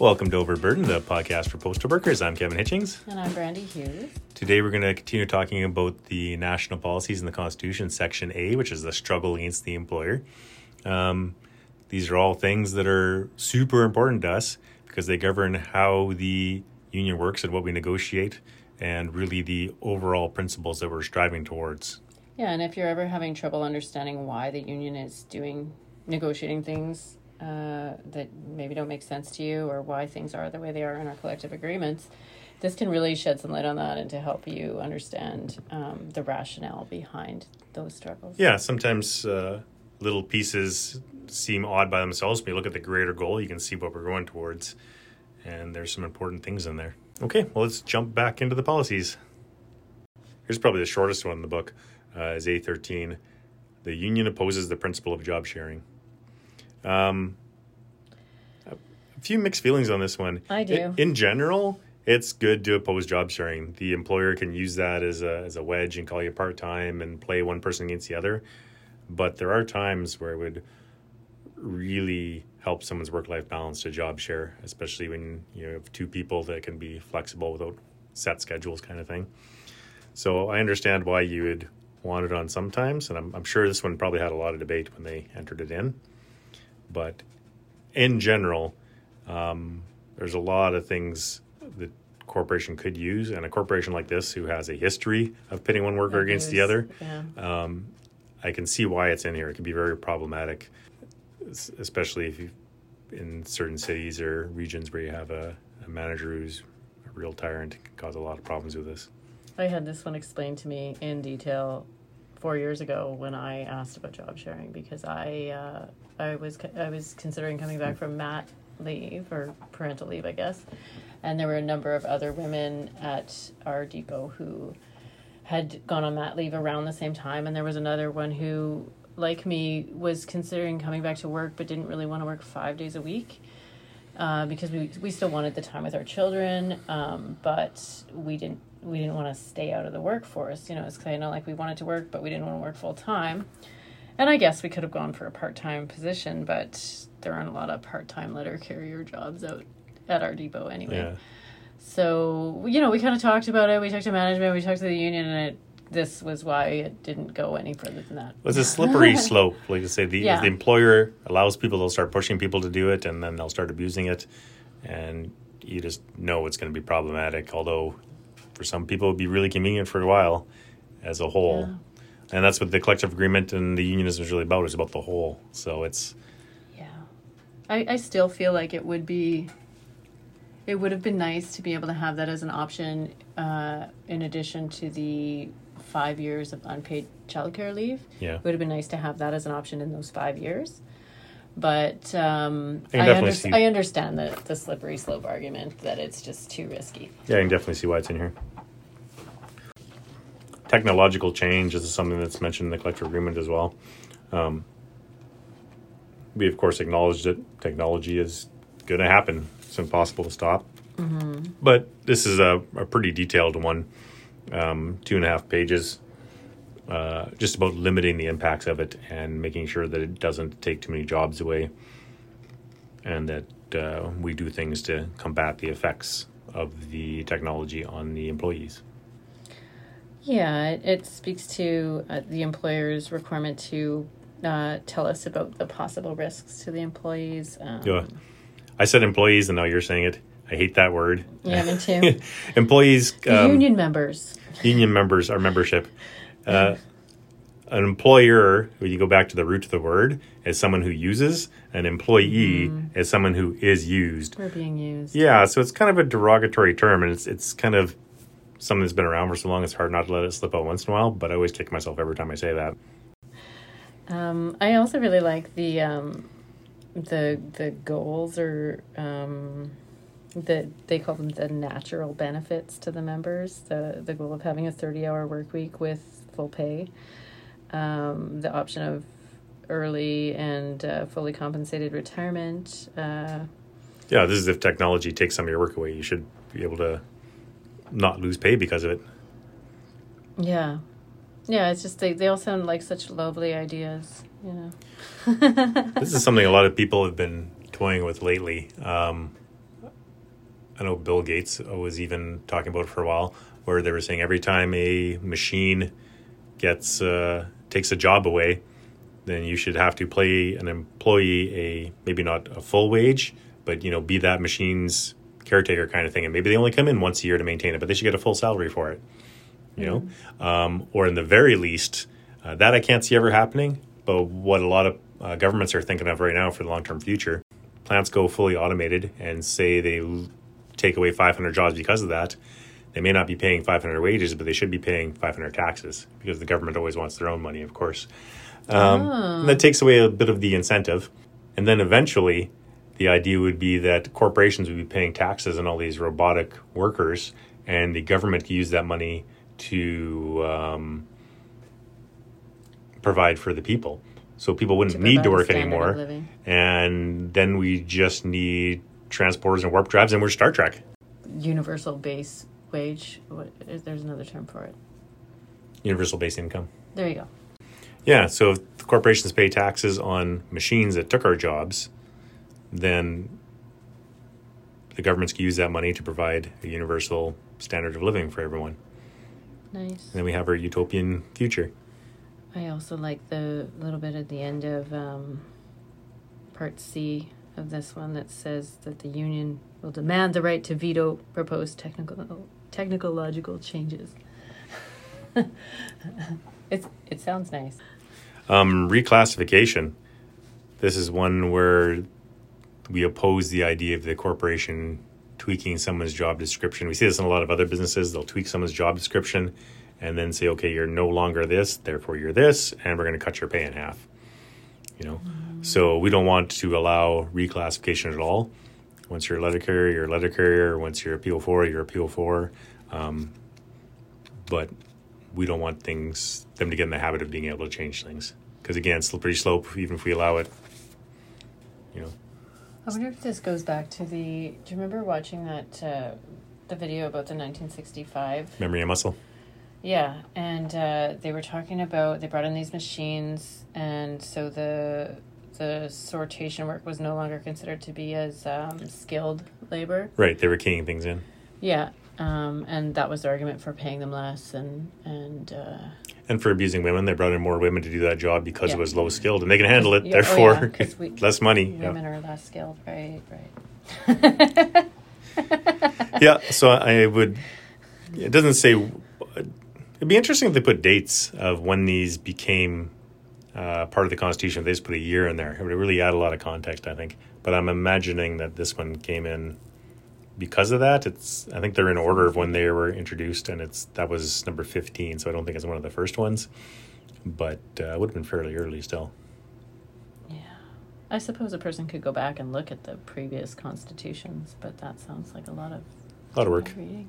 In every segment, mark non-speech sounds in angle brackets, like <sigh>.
Welcome to Overburden, the podcast for postal workers. I'm Kevin Hitchings. And I'm Brandy Hughes. Today we're going to continue talking about the national policies in the Constitution, Section A, which is the struggle against the employer. Um, these are all things that are super important to us because they govern how the union works and what we negotiate and really the overall principles that we're striving towards. Yeah, and if you're ever having trouble understanding why the union is doing negotiating things uh, that maybe don't make sense to you or why things are the way they are in our collective agreements, this can really shed some light on that and to help you understand um, the rationale behind those struggles. Yeah, sometimes uh, little pieces seem odd by themselves. But you look at the greater goal, you can see what we're going towards, and there's some important things in there. Okay, well, let's jump back into the policies. Here's probably the shortest one in the book, uh, is A13. The union opposes the principle of job sharing. Um, a few mixed feelings on this one. I do. In, in general, it's good to oppose job sharing. The employer can use that as a, as a wedge and call you part time and play one person against the other. But there are times where it would really help someone's work life balance to job share, especially when you have two people that can be flexible without set schedules, kind of thing. So I understand why you would want it on sometimes, and I'm, I'm sure this one probably had a lot of debate when they entered it in. But in general, um, there's a lot of things that corporation could use, and a corporation like this, who has a history of pitting one worker against the other, Yeah. um, I can see why it's in here. It can be very problematic, especially if you in certain cities or regions where you have a, a manager who's a real tyrant. Can cause a lot of problems with this. I had this one explained to me in detail four years ago when I asked about job sharing because I uh, I was I was considering coming back from mat leave or parental leave, I guess, and there were a number of other women at our depot who had gone on mat leave around the same time, and there was another one who, like me, was considering coming back to work but didn't really want to work five days a week uh, because we we still wanted the time with our children, um, but we didn't we didn't want to stay out of the workforce. You know, it's kind of like we wanted to work, but we didn't want to work full time. And I guess we could have gone for a part time position, but there aren't a lot of part time letter carrier jobs out at our depot anyway. Yeah. So you know, we kind of talked about it. We talked to management. We talked to the union, and it, this was why it didn't go any further than that. It's a slippery <laughs> slope. Like I say, the, Yeah. the employer allows people, they'll start pushing people to do it, and then they'll start abusing it, and you just know it's going to be problematic. Although, for some people, it'd be really convenient for a while, as a whole, and that's what the collective agreement and the unionism is really about. Is about the whole. So it's Yeah. I, I still feel like it would be it would have been nice to be able to have that as an option uh, in addition to the five years of unpaid childcare leave. yeah. It would have been nice to have that as an option in those five years. But um, I I, under- I understand the, the slippery slope argument that it's just too risky. Yeah, I can definitely see why it's in here. Technological change is something that's mentioned in the collective agreement as well. Um, we, of course, acknowledged that technology is going to happen. It's impossible to stop. But this is a, a pretty detailed one, um, two and a half pages, uh, just about limiting the impacts of it and making sure that it doesn't take too many jobs away and that uh, we do things to combat the effects of the technology on the employees. Yeah, it, it speaks to uh, the employer's requirement to uh, tell us about the possible risks to the employees. Um, Yeah. I said employees, and now you're saying it. I hate that word. Yeah, me too. <laughs> employees, um, union members. union members, our membership. Uh, an employer, when you go back to the root of the word, is someone who uses. An employee is someone who is used. We're being used. Yeah, so it's kind of a derogatory term, and it's it's kind of something that's been around for so long. It's hard not to let it slip out once in a while. But I always kick myself every time I say that. Um, I also really like the um, the the goals or um, the they call them the natural benefits to the members. The the goal of having a thirty hour work week with full pay, um, the option of early and uh, fully compensated retirement. Uh, Yeah, this is if technology takes some of your work away. You should be able to not lose pay because of it. yeah, yeah. It's just they they all sound like such lovely ideas. You know. <laughs> this is something a lot of people have been toying with lately. Um, I know Bill Gates was even talking about it for a while, where they were saying every time a machine gets uh, takes a job away, then you should have to pay an employee a maybe not a full wage, but you know be that machine's caretaker kind of thing, and maybe they only come in once a year to maintain it, but they should get a full salary for it. You know, um, or in the very least, uh, that I can't see ever happening. But what a lot of uh, governments are thinking of right now for the long term future, plants go fully automated, and say they take away 500 jobs because of that. They may not be paying 500 wages, but they should be paying 500 taxes because the government always wants their own money, of course. Um, and that takes away a bit of the incentive. And then eventually, the idea would be that corporations would be paying taxes on all these robotic workers, and the government could use that money to um, provide for the people. So people wouldn't need to work anymore. And then we just need transporters and warp drives, and we're Star Trek. Universal base wage. What, is, there's another term for it. Universal base income. There you go. Yeah, so if the corporations pay taxes on machines that took our jobs, then the governments can use that money to provide a universal standard of living for everyone. Nice. And then we have our utopian future. I also like the little bit at the end of um, part C of this one that says that the union will demand the right to veto proposed technical technological changes. <laughs> it's it sounds nice. Um, reclassification. This is one where we oppose the idea of the corporation tweaking someone's job description. We see this in a lot of other businesses. They'll tweak someone's job description and then say, okay, you're no longer this, therefore you're this, and we're going to cut your pay in half. You know, so we don't want to allow reclassification at all. Once you're a letter carrier, you're a letter carrier. Once you're a PO4, you're a PO4. Um, but we don't want things them to get in the habit of being able to change things because again, slippery slope. Even if we allow it, you know, I wonder if this goes back to the. Do you remember watching that uh, the video about the 1965? memory and muscle. Yeah, and uh, they were talking about they brought in these machines, and so the the sortation work was no longer considered to be as um, skilled labor. Right, they were keying things in, Yeah, um, and that was the argument for paying them less, and and uh, and for abusing women, they brought in more women to do that job because it was low skilled and they can handle it. Yeah, oh, therefore, we- <laughs> less money. Yeah. women are less skilled. Right, right. <laughs> yeah, so I would. It doesn't say. It'd be interesting if they put dates of when these became uh, part of the Constitution. If they just put a year in there, it would really add a lot of context, I think. But I'm imagining that this one came in because of that. It's I think they're in order of when they were introduced, and it's that was number 15. So I don't think it's one of the first ones, but uh, it would have been fairly early still. Yeah, I suppose a person could go back and look at the previous constitutions, but that sounds like a lot of A lot of work. reading.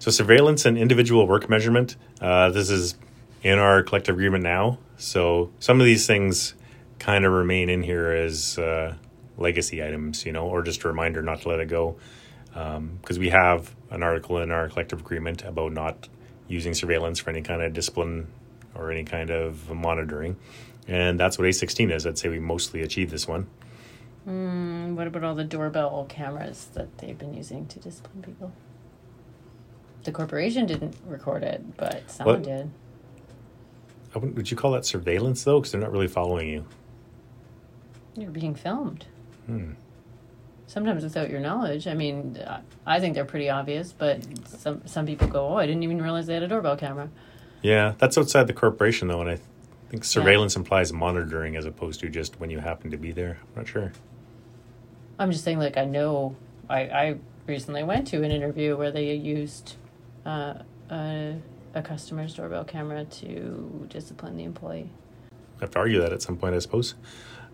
So surveillance and individual work measurement. Uh, this is in our collective agreement now. So some of these things kind of remain in here as uh, legacy items, you know, or just a reminder not to let it go. Because we have an article in our collective agreement about not using surveillance for any kind of discipline or any kind of monitoring. And that's what A16 is. I'd say we mostly achieved this one. Mm, what about all the doorbell cameras that they've been using to discipline people? The corporation didn't record it, but someone What? did. I wouldn't- you call that surveillance, though? Because they're not really following you. You're being filmed. Hmm. Sometimes without your knowledge. I mean, I- think they're pretty obvious, but some some people go, "Oh, I didn't even realize they had a doorbell camera." Yeah, that's outside the corporation though, and I think surveillance implies monitoring as opposed to just when you happen to be there. I'm not sure. I'm just saying, like, I know I, I recently went to an interview where they used uh, a, a customer's doorbell camera to discipline the employee. I have to argue that at some point, I suppose.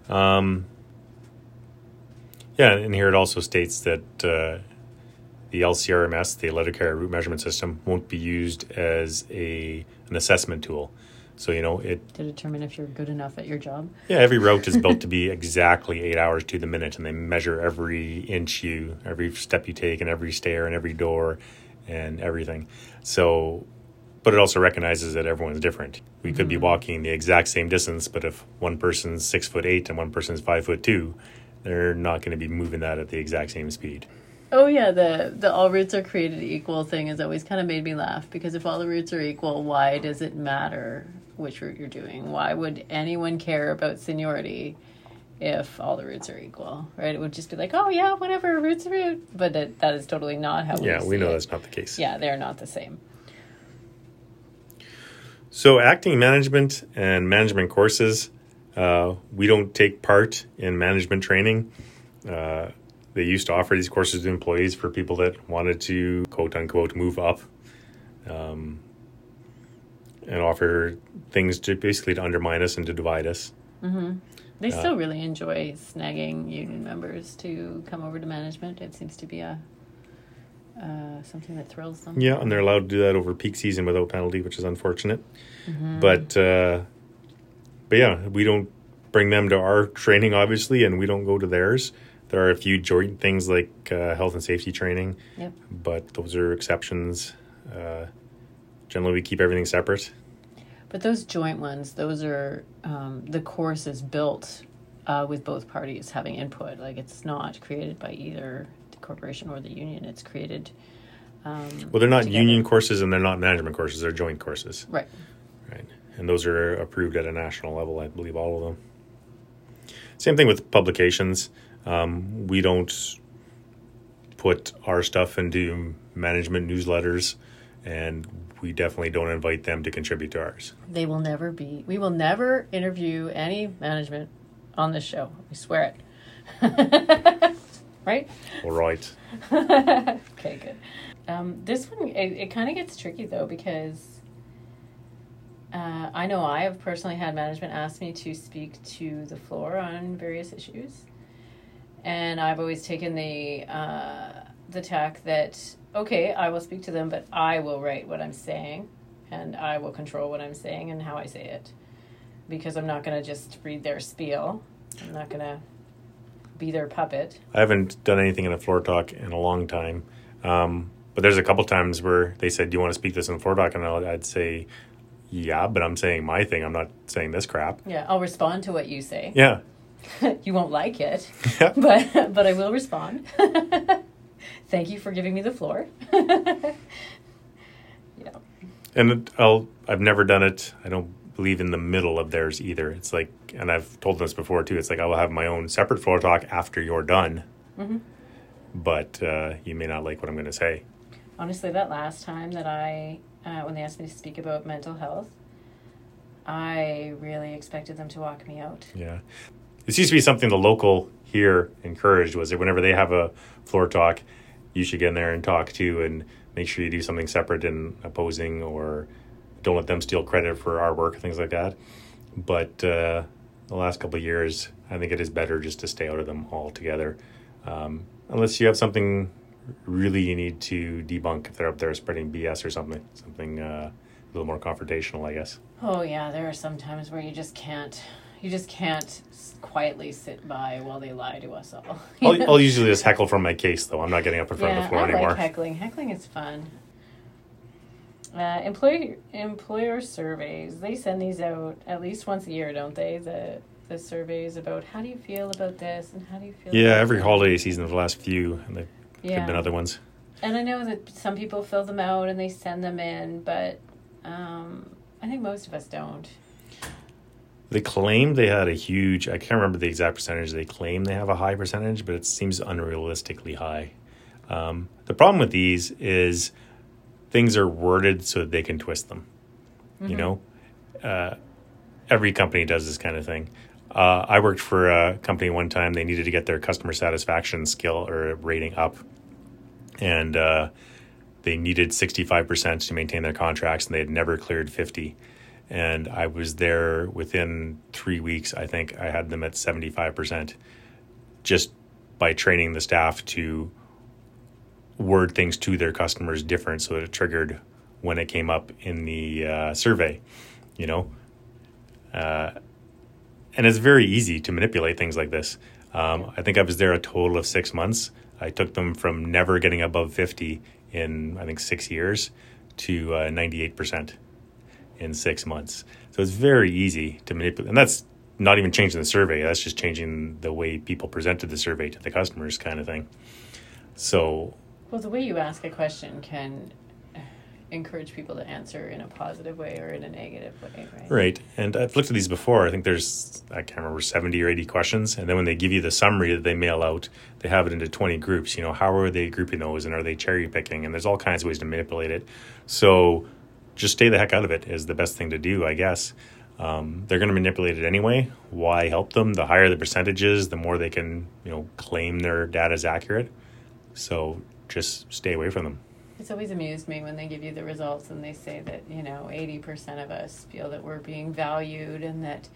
Um, yeah, and here it also states that uh, the LCRMS, the letter carrier route measurement system, won't be used as a an assessment tool. So you know it to determine if you're good enough at your job. Yeah, every route is built to be <laughs> exactly eight hours to the minute, and they measure every inch you, every step you take, and every stair, and every door, and everything. So, but it also recognizes that everyone's different. We could be mm. walking the exact same distance, but if one person's six foot eight and one person's five foot two, they're not going to be moving that at the exact same speed. Oh yeah, the the all routes are created equal thing has always kind of made me laugh because if all the routes are equal, why does it matter which route you're doing? Why would anyone care about seniority if all the routes are equal? Right? It would just be like, oh yeah, whatever, route's a route. But it, that is totally not how. Yeah, we, we know it. that's not the case. Yeah, they're not the same. So, acting management and management courses, uh, we don't take part in management training. Uh, they used to offer these courses to employees for people that wanted to quote unquote move up um, and offer things to basically to undermine us and to divide us. They still really enjoy snagging union members to come over to management. It seems to be a uh, something that thrills them. Yeah, and they're allowed to do that over peak season without penalty, which is unfortunate. But uh, but yeah, we don't bring them to our training, obviously, and we don't go to theirs. There are a few joint things like uh, health and safety training, Yep. but those are exceptions. Uh, generally, we keep everything separate. But those joint ones, those are um, the course is built uh, with both parties having input. Like it's not created by either the corporation or the union. It's created. Um, Well, they're not together. union courses and they're not management courses. They're joint courses, Right. right? And those are approved at a national level, I believe, all of them. Same thing with publications. Um, we don't put our stuff into management newsletters, and we definitely don't invite them to contribute to ours. They will never be. We will never interview any management on this show. We swear it. <laughs> right? All right. <laughs> Okay, good. Um, this one, it, it kind of gets tricky though because uh, I know I have personally had management ask me to speak to the floor on various issues, and I've always taken the uh, the tack that okay, I will speak to them, but I will write what I'm saying, and I will control what I'm saying and how I say it, because I'm not going to just read their spiel. I'm not going to be their puppet. I haven't done anything in a floor talk in a long time. Um, but there's a couple times where they said, "Do you want to speak this in the floor talk?" And I'll, I'd say, "Yeah," but I'm saying my thing. I'm not saying this crap. Yeah, I'll respond to what you say. Yeah, <laughs> you won't like it, <laughs> Yeah. but but I will respond. <laughs> Thank you for giving me the floor. yeah. and I'll. I've never done it. I don't believe in the middle of theirs either. It's like, and I've told this before too. It's like I will have my own separate floor talk after you're done. But uh, you may not like what I'm going to say. Honestly, that last time that I, uh, when they asked me to speak about mental health, I really expected them to walk me out. Yeah. This used to be something the local here encouraged was that whenever they have a floor talk, you should get in there and talk too and make sure you do something separate and opposing or don't let them steal credit for our work, and things like that. But uh, the last couple of years, I think it is better just to stay out of them altogether. Um, unless you have something really you need to debunk if they're up there spreading BS or something, something uh, a little more confrontational, I guess. Oh yeah, there are some times where you just can't, you just can't quietly sit by while they lie to us all. <laughs> I'll. I'll usually just heckle from my case, though. I'm not getting up in front of the floor I anymore. like heckling. Heckling is fun. Uh, employee employer surveys. They send these out at least once a year, don't they? The the surveys about how do you feel about this and how do you feel. Yeah, every that? holiday season of the last few, and there could Yeah, have been other ones. and I know that some people fill them out and they send them in, but um, I think most of us don't. They claim they had a huge. I can't remember the exact percentage. They claim they have a high percentage, but it seems unrealistically high. Um, the problem with these is things are worded so that they can twist them. You know, uh, every company does this kind of thing. Uh, I worked for a company one time. They needed to get their customer satisfaction skill or rating up, and uh, they needed sixty five percent to maintain their contracts, and they had never cleared fifty. And I was there within three weeks. I think I had them at seventy five percent, just by training the staff to word things to their customers different, so that it triggered when it came up in the uh, survey. You know, uh, and it's very easy to manipulate things like this. Um, I think I was there a total of six months. I took them from never getting above 50 in, I think, six years to uh, 98% in six months. So it's very easy to manipulate. And that's not even changing the survey, that's just changing the way people presented the survey to the customers, kind of thing. So Well, the way you ask a question can encourage people to answer in a positive way or in a negative way, right? Right. And I've looked at these before. I think there's, I can't remember, 70 or 80 questions. And then when they give you the summary that they mail out, they have it into 20 groups. You know, how are they grouping those and are they cherry picking? And there's all kinds of ways to manipulate it. So just stay the heck out of it is the best thing to do, I guess. Um, they're going to manipulate it anyway. Why help them? The higher the percentages, the more they can, you know, claim their data is accurate. So just stay away from them. It's always amused me when they give you the results and they say that, you know, 80% of us feel that we're being valued and that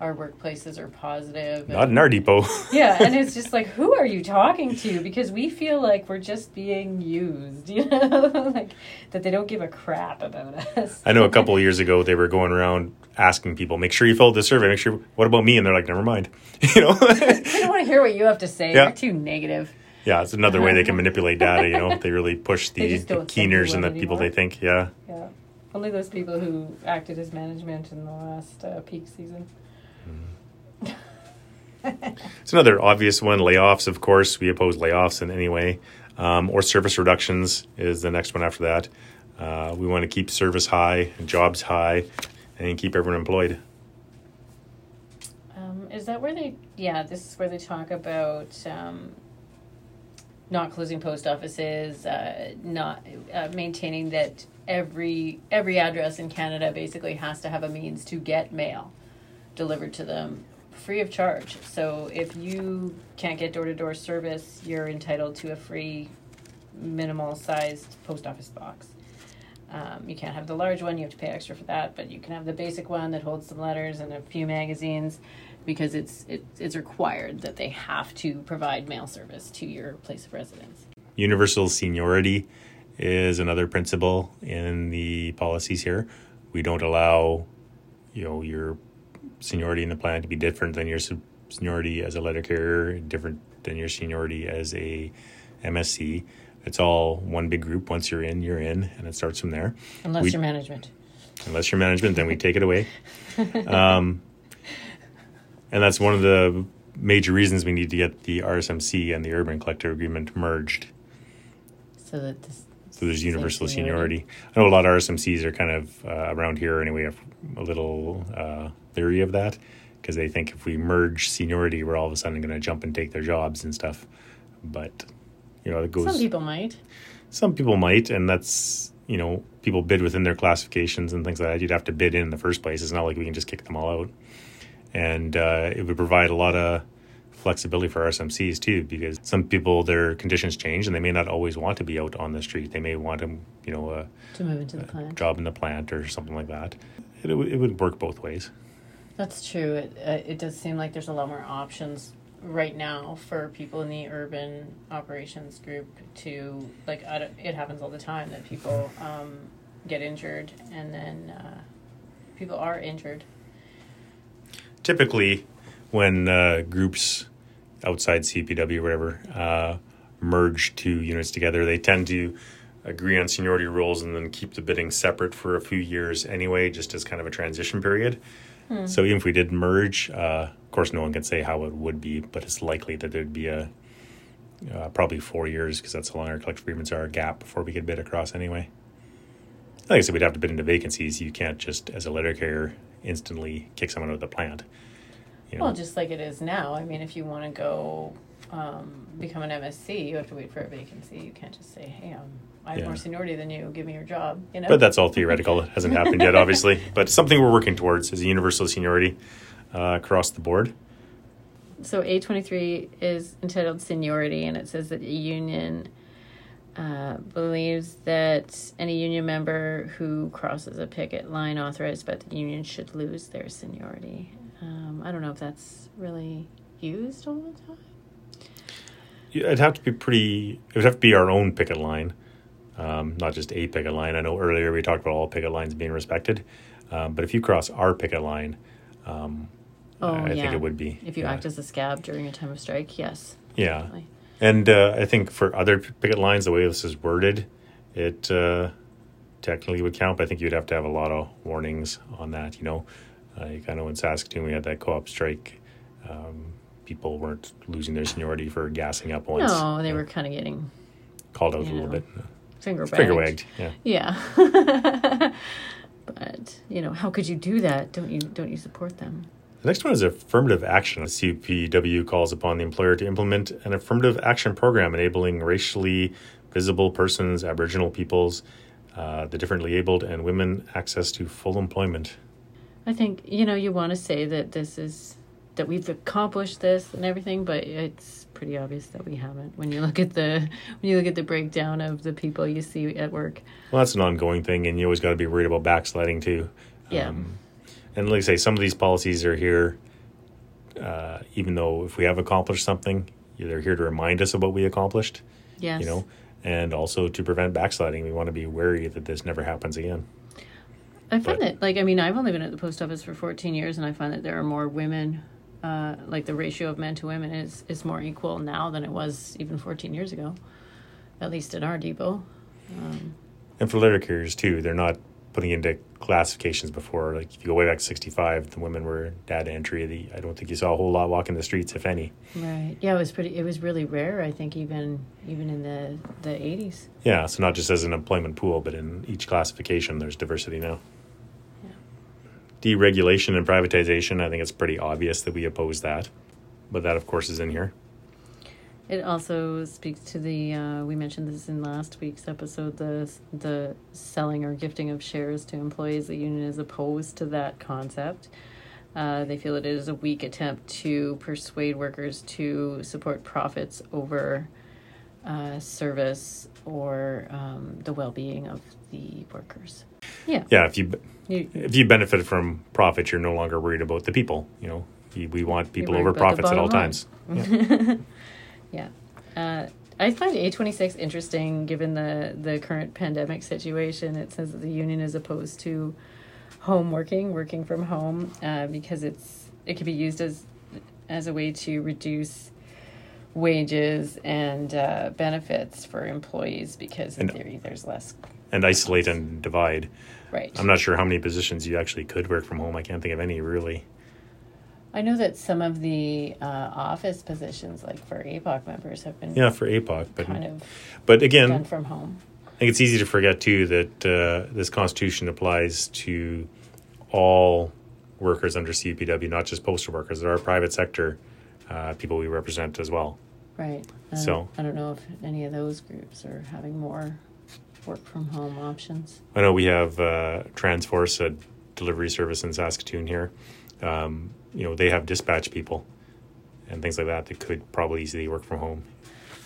our workplaces are positive. Not and- in our depot. <laughs> yeah, and it's just like, who are you talking to? Because we feel like we're just being used, <laughs> you know, like that they don't give a crap about us. I know a couple of years ago they were going around asking people, make sure you filled the survey, make sure, what about me? And they're like, never mind. <laughs> you know? I don't want to hear what you have to say. Yeah. You're too negative. Yeah, it's another way they can manipulate data, you know? They really push <laughs> the, the keeners and the people anymore. they think, yeah. Yeah. Only those people who acted as management in the last uh, peak season. <laughs> It's another obvious one. Layoffs, of course, we oppose layoffs in any way. Um, or service reductions is the next one after that. Uh, we want to keep service high, and jobs high, and keep everyone employed. Um, is that where they? Yeah, this is where they talk about um, not closing post offices, uh, not uh, maintaining that every every address in Canada basically has to have a means to get mail delivered to them free of charge. So if you can't get door to door service, you're entitled to a free minimal sized post office box. Um, you can't have the large one, you have to pay extra for that, but you can have the basic one that holds some letters and a few magazines because it's it, it's required that they have to provide mail service to your place of residence. Universal seniority is another principle in the policies here. We don't allow, you know, your seniority in the plan to be different than your seniority as a letter carrier, different than your seniority as a MSC. It's all one big group. Once you're in, you're in, and it starts from there. Unless We- you're management. Unless you're management, then we take it away. <laughs> Um, and that's one of the major reasons we need to get the RSMC and the Urban Collective Agreement merged. So that this So there's universal seniority. I know a lot of RSMCs are kind of uh, around here anyway, have a little uh, theory of that because they think if we merge seniority, we're all of a sudden going to jump and take their jobs and stuff. But you know, it goes. Some people might. Some people might, and that's you know, people bid within their classifications and things like that. You'd have to bid in in the first place. It's not like we can just kick them all out, and uh, it would provide a lot of flexibility for SMCs too, because some people their conditions change and they may not always want to be out on the street. They may want to, you know, a, To move into the a plan. job in the plant or something like that. It, would- it would work both ways. That's true. It uh, it does seem like there's a lot more options right now for people in the urban operations group to like. I it happens all the time that people um, get injured and then uh, people are injured. Typically when uh, groups outside CPW or whatever uh, merge two units together, they tend to agree on seniority rules and then keep the bidding separate for a few years anyway, just as kind of a transition period. So even if we did merge, uh, of course, no one can say how it would be, but it's likely that there'd be a uh, probably four years because that's how long our collective agreements are a gap before we could bid across anyway. Like I said, we'd have to bid into vacancies. You can't just, as a letter carrier, instantly kick someone out of the plant. You know? Well, just like it is now. I mean, if you want to go um, become an MSC, you have to wait for a vacancy. You can't just say, "Hey, um, I have Yeah. more seniority than you. Give me your job." You know. But that's all theoretical. It hasn't happened yet, obviously. <laughs> But something we're working towards is a universal seniority uh, across the board. So A twenty three is entitled seniority, and it says that a union uh, believes that any union member who crosses a picket line authorized by the union should lose their seniority. Um, I don't know if that's really used all the time. Yeah, It'd have to be pretty. It would have to be our own picket line, um, not just a picket line. I know earlier we talked about all picket lines being respected, um, but if you cross our picket line, um, Oh, I yeah. think it would be. If you yeah. act as a scab during a time of strike, yes. yeah, definitely. And uh, I think for other picket lines, the way this is worded, it uh, technically would count. But I think you'd have to have a lot of warnings on that. You know, like I know in Saskatoon we had that co-op strike. Um, people weren't losing their seniority for gassing up once. No, they Yeah. were kind of getting called out a little know, bit. finger wagged. Finger wagged. Yeah. Yeah. <laughs> but you know, how could you do that? Don't you don't you support them? The next one is affirmative action. The CPW calls upon the employer to implement an affirmative action program enabling racially visible persons, Aboriginal peoples, uh, the differently abled, and women access to full employment. I think you know you want to say that this is that we've accomplished this and everything, but it's pretty obvious that we haven't. When you look at the when you look at the breakdown of the people you see at work, Well, that's an ongoing thing, and you always got to be worried about backsliding too. Yeah. Um, and like I say, some of these policies are here, uh, even though if we have accomplished something, they're here to remind us of what we accomplished, yes, you know, and also to prevent backsliding. We want to be wary that this never happens again. I find but- that like I mean I've only been at the post office for 14 years, and I find that there are more women. Uh, like the ratio of men to women is is more equal now than it was even 14 years ago, at least in our depot. Um, And for letter carriers too, they're not putting into classifications before. Like if you go way back to 65, the women were data entry. The, I don't think you saw a whole lot walking the streets, if any. right. Yeah, it was pretty. It was really rare. I think even even in the the 80s. Yeah, so not just as an employment pool, but in each classification, there's diversity now. Yeah. Deregulation and privatization, I think it's pretty obvious that we oppose that. But that, of course, is in here. It also speaks to the uh, we mentioned this in last week's episode the the selling or gifting of shares to employees. The union is opposed to that concept. Uh, they feel that it is a weak attempt to persuade workers to support profits over uh, service or um, the well being of the workers. Yeah, Yeah, if you you, if you benefit from profits, you're no longer worried about the people. You know, we want people over profits at all line. times. <laughs> Yeah. <laughs> Uh, I find A26 interesting given the, the current pandemic situation. It says that the union is opposed to home working, working from home, uh, because it's it can be used as as a way to reduce wages and uh, benefits for employees because in And- theory there's less and isolate and divide. right. I'm not sure how many positions you actually could work from home. I can't think of any really. I know that some of the uh, office positions, like for APOC members, have been Yeah, for APOC, but kind of but done again, from home. I think it's easy to forget too that uh, this Constitution applies to all workers under CPW, not just postal workers. There are private sector uh, people we represent as well. Right. I So- I don't know if any of those groups are having more work from home options. I know we have uh, Transforce, a delivery service in Saskatoon here. Um, you know, they have dispatch people and things like that that could probably easily work from home.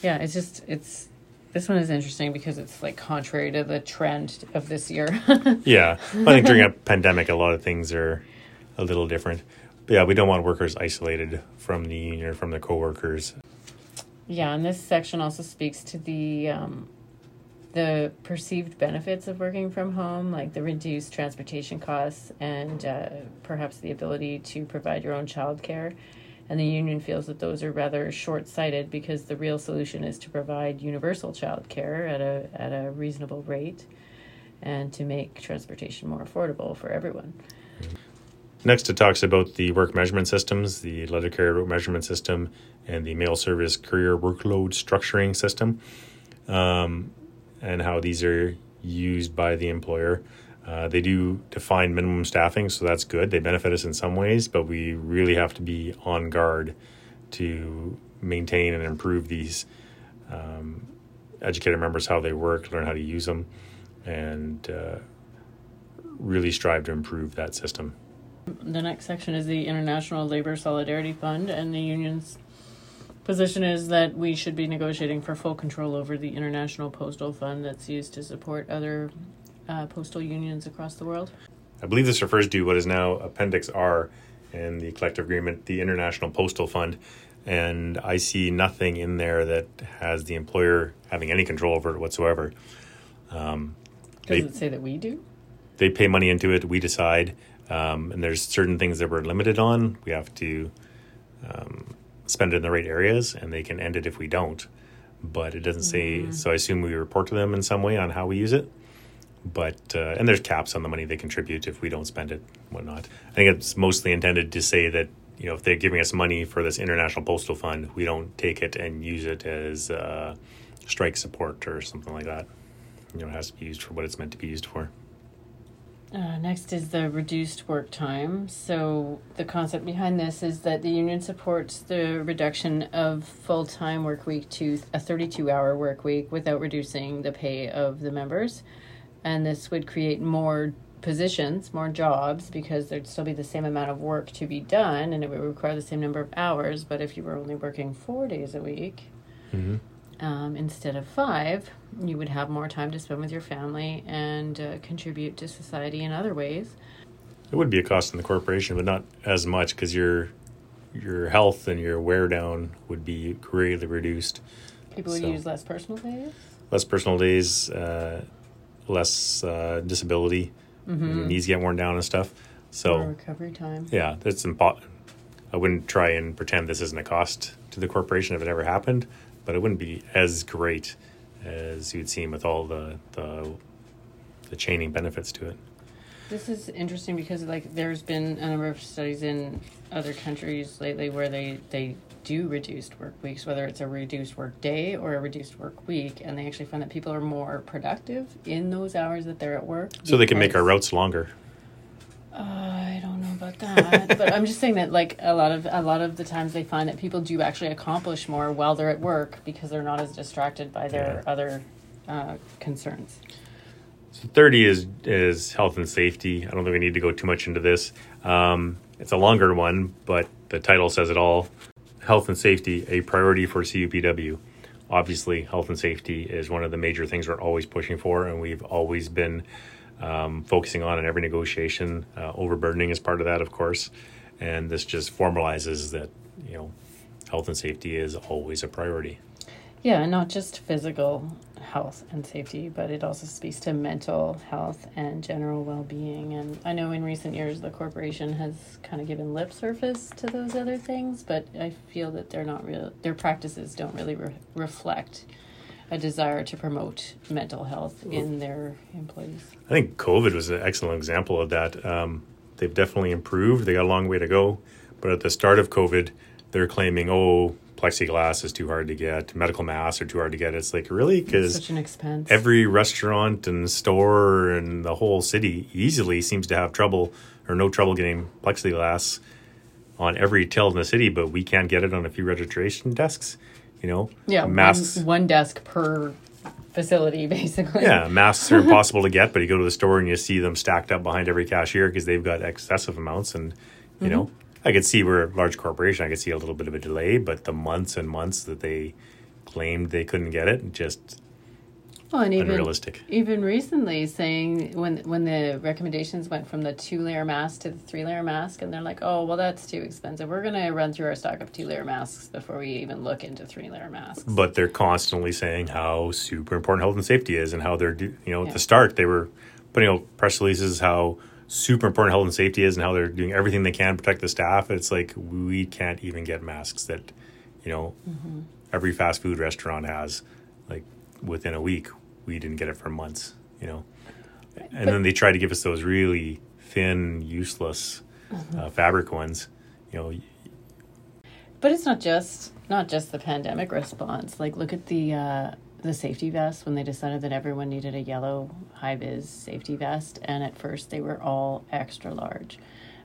Yeah, it's just it's this one is interesting because it's like contrary to the trend of this year. <laughs> Yeah, I think during a pandemic, a lot of things are a little different. But yeah, we don't want workers isolated from the union or from their coworkers. yeah, and this section also speaks to the um, the perceived benefits of working from home, like the reduced transportation costs and uh, perhaps the ability to provide your own childcare. And the union feels that those are rather short sighted because the real solution is to provide universal childcare at a at a reasonable rate and to make transportation more affordable for everyone. Next, it talks about the work measurement systems, the letter carrier work measurement system, and the mail service courier workload structuring system, um, and how these are used by the employer. Uh, they do define minimum staffing, so that's good. They benefit us in some ways, but we really have to be on guard to maintain and improve these. Um, educate our members how they work, learn how to use them, and uh, really strive to improve that system. The next section is the International Labor Solidarity Fund, and the union's position is that we should be negotiating for full control over the International Postal Fund that's used to support other uh, postal unions across the world. I believe this refers to what is now Appendix R in the collective agreement, the International Postal Fund. And I see nothing in there that has the employer having any control over it whatsoever. Um, Does They- it say that we do? they pay money into it, we decide. Um, and there's certain things that we're limited on. We have to um, spend it in the right areas, and they can end it if we don't. But it doesn't say, so I assume we report to them in some way on how we use it. But, uh, and there's caps on the money they contribute if we don't spend it, whatnot. I think it's mostly intended to say that you know, if they're giving us money for this international postal fund, we don't take it and use it as uh, strike support or something like that. You know, it has to be used for what it's meant to be used for. Uh, next is the reduced work time. So, the concept behind this is that the union supports the reduction of full time work week to a 32 hour work week without reducing the pay of the members. And this would create more positions, more jobs, because there'd still be the same amount of work to be done and it would require the same number of hours. But if you were only working four days a week, Mm-hmm. um, instead of five, you would have more time to spend with your family and uh, contribute to society in other ways. It would be a cost in the corporation, but not as much because your your health and your wear down would be greatly reduced. People would So- use less personal days. Less personal days, uh, less uh, disability, your knees get worn down and stuff. So More recovery time. Yeah, that's important. I wouldn't try and pretend this isn't a cost to the corporation if it ever happened, but it wouldn't be as great as you'd seen with all the the, the chaining benefits to it. This is interesting because like there's been a number of studies in other countries lately where they they do reduced work weeks, whether it's a reduced work day or a reduced work week, and they actually find that people are more productive in those hours that they're at work. So they can make our routes longer. Uh, I don't know about that, but I'm just saying that like a lot of a lot of the times they find that people do actually accomplish more while they're at work because they're not as distracted by their Yeah. other uh, concerns. So thirty is is health and safety. I don't think we need to go too much into this. Um, it's a longer one, but the title says it all. Health and safety, a priority for CUPW. Obviously, health and safety is one of the major things we're always pushing for, and we've always been um, focusing on in every negotiation. Uh, overburdening is part of that, of course, and this just formalizes that you know health and safety is always a priority. Yeah, not just physical health and safety, but it also speaks to mental health and general well being. And I know in recent years the corporation has kind of given lip service to those other things, but I feel that they're not real, their practices don't really re- reflect a desire to promote mental health in their employees. I think COVID was an excellent example of that. Um, they've definitely improved. They got a long way to go. But at the start of COVID, they're claiming, oh, plexiglass is too hard to get, medical masks are too hard to get. It's like, really? Because Such an expense. every restaurant and store and the whole city easily seems to have trouble or no trouble getting plexiglass on every till in the city, but we can't get it on a few registration desks. You know, yeah, masks. One, one desk per facility, <laughs> basically. Yeah, masks are <laughs> impossible to get, but you go to the store and you see them stacked up behind every cashier because they've got excessive amounts. And, you know, mm-hmm. I could see we're a large corporation, I could see a little bit of a delay, but the months and months that they claimed they couldn't get it, just Well, and even unrealistic. even recently saying when when the recommendations went from the two layer mask to the three layer mask and they're like oh well that's too expensive we're going to run through our stock of two layer masks before we even look into three layer masks But they're constantly saying how super important health and safety is and how they're, do, you know, at Yeah. the start they were putting out press releases how super important health and safety is and how they're doing everything they can to protect the staff. It's like we can't even get masks that, you know, mm-hmm. every fast food restaurant has. Like within a week, we didn't get it for months, you know. And then they tried to give us those really thin, useless uh, fabric ones, you know. but it's not just not just the pandemic response like look at the uh the safety vest when they decided that everyone needed a yellow high vis safety vest and at first they were all extra large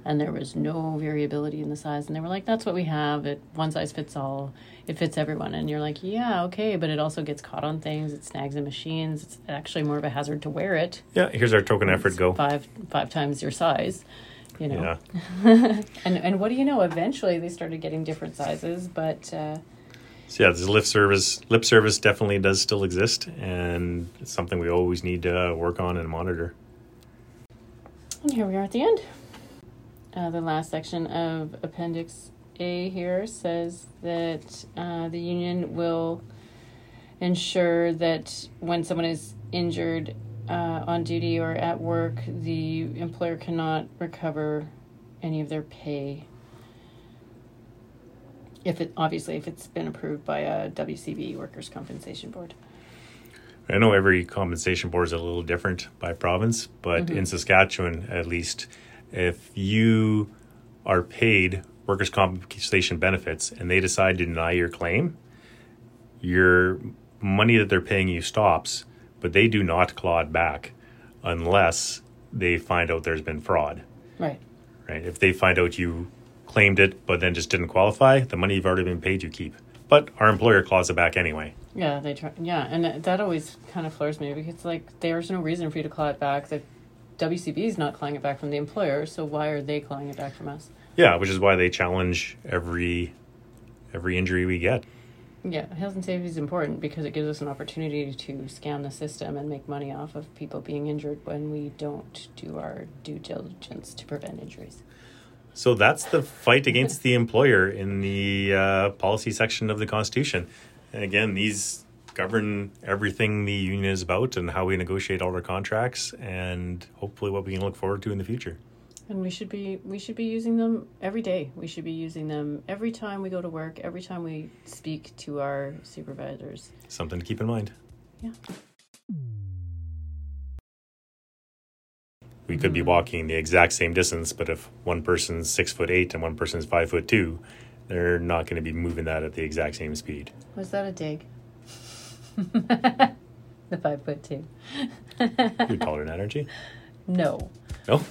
and there was no variability in the size. And they were like that's what we have. It one size fits all. It fits everyone. And you're like yeah okay. But it also gets caught on things. It snags in machines. It's actually more of a hazard to wear it. Yeah, here's our token effort go. five five times your size you know. Yeah. <laughs> and and what do you know? Eventually they started getting different sizes but uh So yeah, this lip service lip service definitely does still exist, and it's something we always need to work on and monitor. And here we are at the end. Uh, the last section of Appendix A here says that uh, the union will ensure that when someone is injured uh, on duty or at work, the employer cannot recover any of their pay. If it obviously if it's been approved by a WCB Workers' Compensation Board. I know every compensation board is a little different by province, but in Saskatchewan, at least, if you are paid workers' compensation benefits and they decide to deny your claim, your money that they're paying you stops, but they do not claw it back unless they find out there's been fraud. Right. Right? If they find out you claimed it but then just didn't qualify, the money you've already been paid you keep. But our employer claws it back anyway. Yeah, they try. Yeah, and that always kind of floors me because like there's no reason for you to claw it back. The WCB is not clawing it back from the employer, so why are they clawing it back from us? Yeah, which is why they challenge every every injury we get. Yeah, health and safety is important because it gives us an opportunity to scan the system and make money off of people being injured when we don't do our due diligence to prevent injuries. So that's the fight against the employer in the uh, policy section of the Constitution. And again, these govern everything the union is about and how we negotiate all our contracts and hopefully what we can look forward to in the future. And we should be we should be using them every day. We should be using them every time we go to work, every time we speak to our supervisors. Something to keep in mind. Yeah. We could be mm-hmm. walking the exact same distance, but if one person's six foot eight and one person's five foot two, they're not going to be moving that at the exact same speed. Was that a dig? <laughs> the five foot two. You're taller than aren't? No. No?